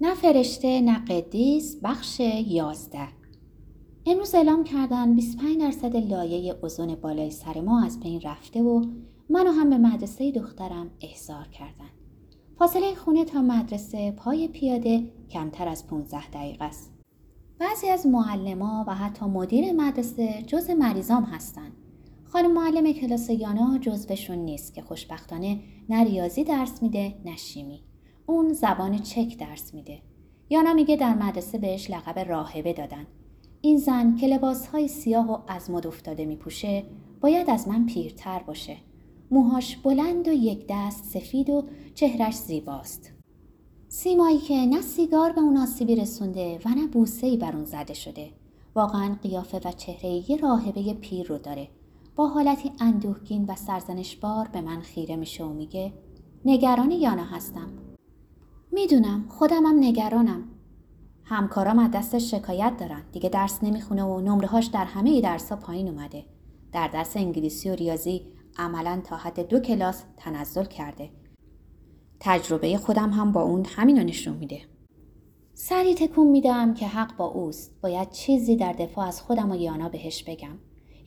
نه فرشته نه قدیس بخش یازده امروز اعلام کردن 25 درصد لایه اوزون بالای سر ما از بین رفته و منو هم به مدرسه دخترم احضار کردن. فاصله خونه تا مدرسه پای پیاده کمتر از 15 دقیقه است. بعضی از معلما و حتی مدیر مدرسه جز مریضام هستن. خانم معلم کلاس یانا جزوشون نیست که خوشبختانه نه ریاضی درس میده نه شیمی. اون زبان چک درس میده. یانا میگه در مدرسه بهش لقب راهبه دادن. این زن که لباسهای سیاه و از مد افتاده میپوشه باید از من پیرتر باشه. موهاش بلند و یک دست سفید و چهرش زیباست. سیمایی که نه سیگار به اون آسیبی رسونده و نه بوسهی بر اون زده شده. واقعا قیافه و چهره یه راهبه پیر رو داره. با حالتی اندوهگین و سرزنشبار به من خیره میشه و میگه نگران یانا هستم. می‌دونم خودمم نگرانم. همکارام از دستش شکایت دارن. دیگه درس نمی‌خونه و نمرهاش در همه درسا پایین اومده. در درس انگلیسی و ریاضی عملا تا حد دو کلاس تنزل کرده. تجربه خودم هم با اون همینو نشون میده. سری تکون میدم که حق با اوست. باید چیزی در دفاع از خودم و یانا بهش بگم.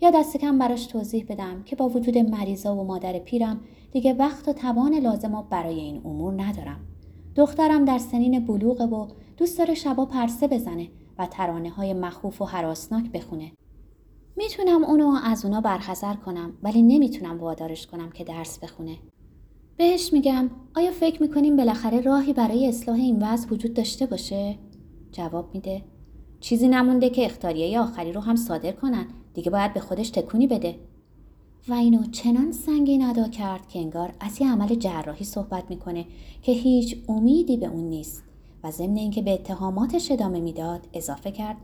یا دست کم براش توضیح بدم که با وجود مریضا و مادر پیرم دیگه وقت و توان لازم و برای این امور ندارم. دخترم در سنین بلوغه و دوست داره شبا پرسه بزنه و ترانه های مخوف و حراسناک بخونه. می‌تونم اونو از اونا برحضر کنم ولی نمی‌تونم وادارش کنم که درس بخونه. بهش میگم آیا فکر می‌کنیم بالاخره راهی برای اصلاح این وضع وجود داشته باشه؟ جواب میده چیزی نمونده که اختاریه آخری رو هم صادر کنن دیگه باید به خودش تکونی بده و اینو چنان سنگین ادا کرد که انگار از یه عمل جراحی صحبت می‌کنه که هیچ امیدی به اون نیست و ضمن اینکه به اتهاماتش ادامه می‌داد اضافه کرد.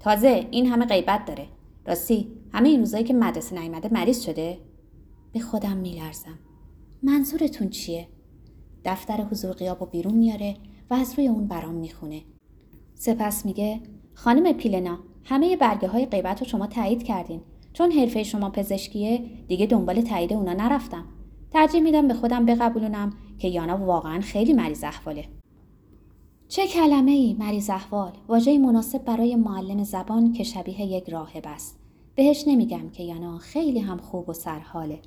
تازه این همه غیبت داره. راستی همه این روزایی که مدرسه نیامده مریض شده؟ به خودم میلرزم. منظورتون چیه؟ دفتر حضور قیاب و بیرون میاره و از روی اون برام می‌خونه. سپس میگه خانم پیلنا همه برگه های غیبت رو شما تایید کردین. چون حرفه شما پزشکیه دیگه دنبال تایید اونا نرفتم. ترجیح میدم به خودم بقبولونم که یانا واقعا خیلی مریض احواله. چه کلمه ای مریض احوال؟ واژه مناسب برای معلم زبان که شبیه یک راهب است. بهش نمیگم که یانا خیلی هم خوب و سرحاله.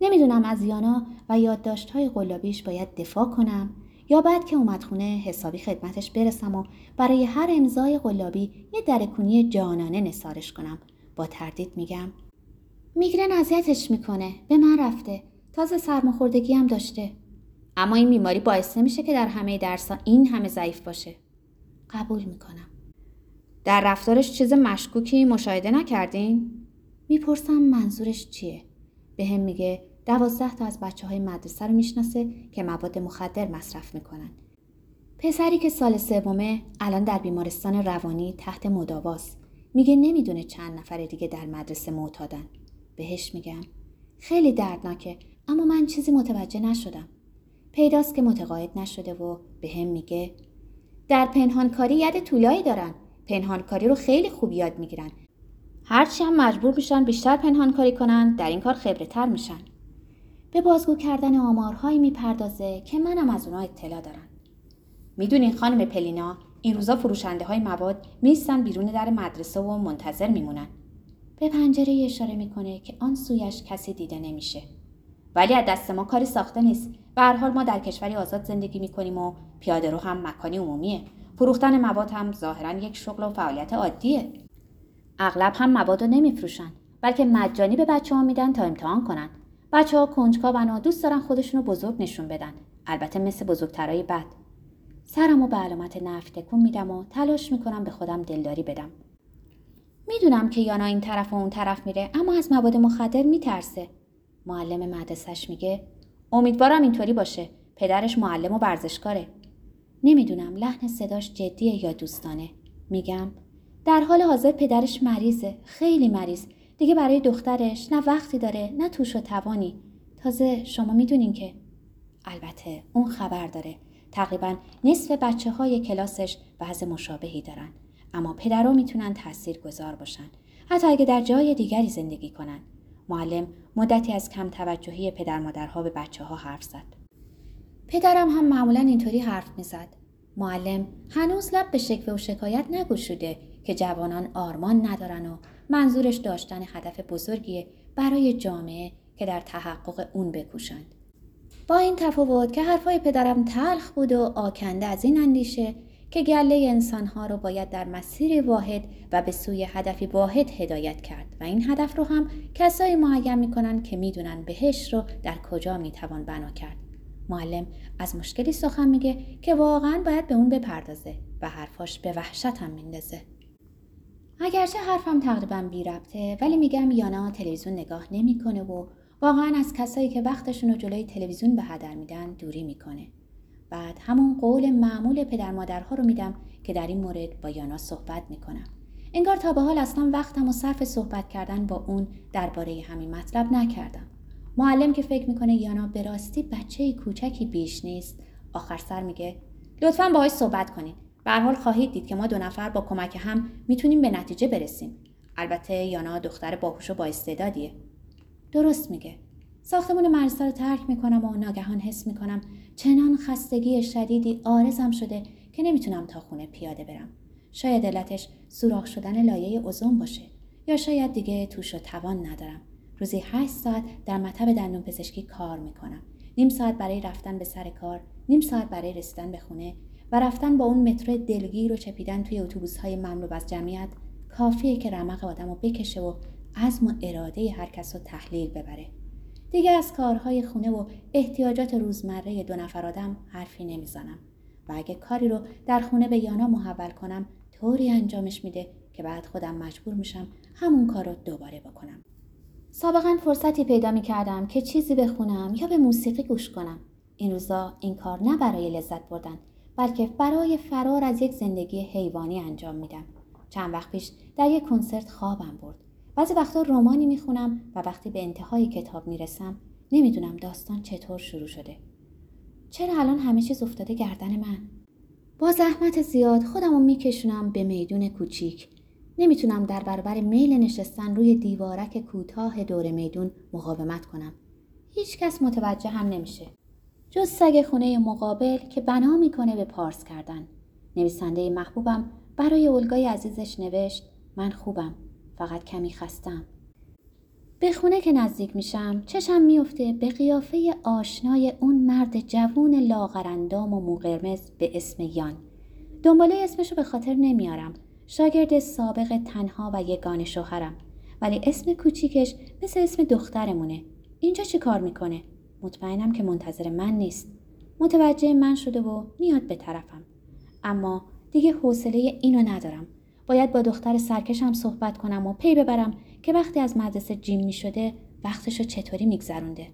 نمی‌دونم از یانا و یادداشت‌های قلابیش باید دفاع کنم یا بعد که اومد خونه حسابی خدمتش برسم و برای هر امضای قلابی یه درکونی جانانه نثارش کنم. با تردید میگم. میگرن اذیتش می‌کنه. به من رفته. تازه سرماخوردگی هم داشته. اما این بیماری باعث نمیشه که در همه درسا این همه ضعیف باشه. قبول می‌کنم. در رفتارش چیز مشکوکی مشاهده نکردین؟ می‌پرسم منظورش چیه؟ به هم میگه دوازده تا از بچه های مدرسه رو می‌شناسه که مواد مخدر مصرف می‌کنن. پسری که سال سومه الان در بیمارستان روانی تحت مداواست. میگه نمی‌دونه چند نفر دیگه در مدرسه معتادن. بهش میگم خیلی دردناکه اما من چیزی متوجه نشدم. پیداست که متقاعد نشده و به هم میگه در پنهانکاری ید طولایی دارن. پنهانکاری رو خیلی خوب یاد می‌گیرن. هرچی هم مجبور میشن بیشتر پنهانکاری کنن در این کار خبره تر میشن. به بازگو کردن آمارهایی می‌پردازه که منم از اونها اطلاع دارم. می‌دونین خانم پلینا این روزا فروشنده های مواد میستن بیرون در مدرسه و منتظر میمونن. به پنجره اشاره می‌کنه که آن سویش کسی دیده نمیشه. ولی از دست ما کاری ساخته نیست. به هر حال ما در کشوری آزاد زندگی می‌کنیم و پیاده رو هم مکانی عمومیه. فروختن مواد هم ظاهرا یک شغل و فعالیت عادیه. اغلب هم مواد رو نمیفروشن بلکه مجانی به بچه ها میدن تا امتحان کنن بچه ها کنجکاون و دوست دارن خودشونو بزرگ نشون بدن البته مثل بزرگترای بد سرمو به علامت نفت تکون میدم و تلاش می‌کنم به خودم دلداری بدم. می‌دونم که یانا این طرف و اون طرف میره اما از مواد مخدر میترسه. معلم مدرسش میگه امیدوارم اینطوری باشه. پدرش معلم و ورزشکاره. نمی‌دونم لحن صداش جدیه یا دوستانه. میگم در حال حاضر پدرش مریضه. خیلی مریض. دیگه برای دخترش نه وقتی داره نه توش و توانی. تازه شما می‌دونین که. البته اون خبر داره. تقریبا نصف بچه های کلاسش وضع مشابهی دارن. اما پدرها می‌تونن تأثیر گذار باشن. حتی اگه در جای دیگری زندگی کنن. معلم مدتی از کم توجهی پدر مادرها به بچه ها حرف زد. پدرم هم معمولا اینطوری حرف می‌زد. معلم هنوز لب به شکوه و شکایت نگشوده که جوانان آرمان ندارن و منظورش داشتن هدف بزرگیه برای جامعه که در تحقق اون بکوشند. با این تفاوت که حرفای پدرم تلخ بود و آکنده از این اندیشه که گله انسانها رو باید در مسیر واحد و به سوی هدفی واحد هدایت کرد و این هدف رو هم کسایی معین می‌کنن که می‌دونن بهش رو در کجا می‌توان بنا کرد. معلم از مشکلی سخن میگه که واقعا باید به اون بپردازه و حرفاش به وحشت هم میندازه. اگرچه حرفم تقریبا بی ربطه ولی میگم یانا تلویزیون نگاه نمی‌کنه و واقعا از کسایی که وقتشون رو جلوی تلویزیون به هدر میدن دوری می‌کنه. بعد همون قول معمول پدر مادرها رو میدم که در این مورد با یانا صحبت می‌کنم. انگار تا به حال اصلا وقتم و صرف صحبت کردن با اون درباره همین مطلب نکردم. معلم که فکر می‌کنه یانا به راستی بچه کوچکی بیش نیست آخر سر میگه لطفا باهاش صحبت کنید به حال خواهید دید که ما دو نفر با کمک هم می‌تونیم به نتیجه برسیم البته یانا دختر باهوش و با استعدادیه درست میگه. ساختمون مدرسه رو ترک می‌کنم و ناگهان حس می‌کنم چنان خستگی شدیدی آرزم شده که نمی‌تونم تا خونه پیاده برم. شاید علتش سوراخ شدن لایه اوزون باشه یا شاید دیگه توش و توان ندارم. روزی 8 ساعت در مطب دندون پزشکی کار می‌کنم. نیم ساعت برای رفتن به سر کار نیم ساعت برای رسیدن به خونه و رفتن با اون مترو دلگیر و چپیدن توی اتوبوس های مملو از جمعیت کافیه که رمق آدم رو بکشه و عزم و اراده هر کس رو تحلیل ببره دیگه از کارهای خونه و احتیاجات روزمره دو نفر آدم حرفی نمی‌زنم و اگه کاری رو در خونه به یانا محول کنم طوری انجامش میده که بعد خودم مجبور میشم همون کار رو دوباره بکنم سابقا فرصتی پیدا می کردم که چیزی بخونم یا به موسیقی گوش کنم. این روزا این کار نه برای لذت بردن بلکه برای فرار از یک زندگی حیوانی انجام میدم. چند وقت پیش در یک کنسرت خوابم برد. بعضی وقتا رومانی می‌خونم و وقتی به انتهای کتاب می‌رسم نمی‌دونم داستان چطور شروع شده. چرا الان همه چیز افتاده گردن من؟ با زحمت زیاد خودم میکشونم به میدون کوچیک نمی‌تونم در برابر میل نشستن روی دیوارک کوتاه دور میدون مقاومت کنم. هیچ کس متوجه هم نمیشه. جز سگ خونه مقابل که بنا می‌کنه به پارس کردن. نویسنده محبوبم برای اولگای عزیزش نوشت من خوبم فقط کمی خستم. به خونه که نزدیک میشم چشم میفته به قیافه آشنای اون مرد جوون لاغرندام و موقرمز به اسم یان. دنباله اسمشو به خاطر نمیارم. شاگرد سابق تنها و یگان شوهرم. ولی اسم کوچیکش مثل اسم دخترمونه. اینجا چی کار می‌کنه؟ مطمئنم که منتظر من نیست. متوجه من شده و میاد به طرفم. اما دیگه حوصله اینو ندارم. باید با دختر سرکشم صحبت کنم و پی ببرم که وقتی از مدرسه جیم می شده وقتشو چطوری میگذرونده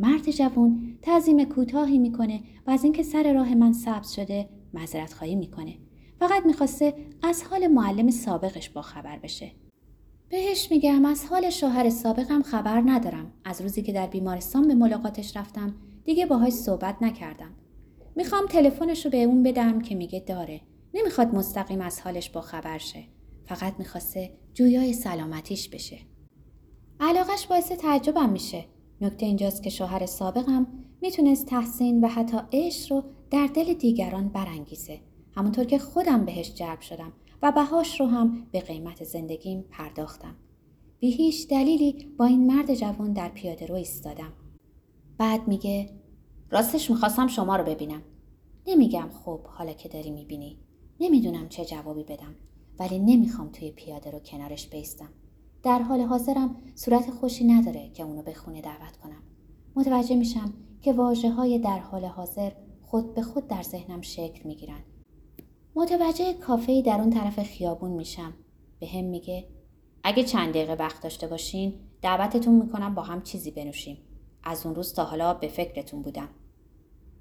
مرد جوون تعظیم کوتاهی می‌کنه و از اینکه سر راه من سبز شده معذرت خواهی می‌کنه فقط می‌خواسته از حال معلم سابقش با خبر بشه. بهش میگم از حال شوهر سابقم خبر ندارم. از روزی که در بیمارستان به ملاقاتش رفتم دیگه باهاش صحبت نکردم. می‌خوام تلفنش رو به اون بدم که میگه داره. نمی‌خواد مستقیم از حالش با خبر شه. فقط می‌خواسته جویای سلامتیش بشه. علاقش باعث تعجبم میشه. نکته اینجاست که شوهر سابقم می‌تونست تحسین و حتی عشق رو در دل دیگران برانگیزه. همونطور که خودم بهش جلب شدم و بهاش رو هم به قیمت زندگیم پرداختم. بی هیچ دلیلی با این مرد جوان در پیاده رو ایستادم. بعد میگه راستش می‌خواستم شما رو ببینم. نمیگم خب حالا که داری می‌بینی. نمی‌دونم چه جوابی بدم ولی نمی‌خوام توی پیاده رو کنارش بیستم. در حال حاضرم صورت خوشی نداره که اونو به خونه دعوت کنم. متوجه میشم که واجه های در حال حاضر خود به خود در ذهنم شکل می‌گیرن متوجه کافه در اون طرف خیابون میشم. به هم میگه اگه چند دقیقه وقت داشته باشین دعوتتون می‌کنم با هم چیزی بنوشیم. از اون روز تا حالا به فکرتون بودم.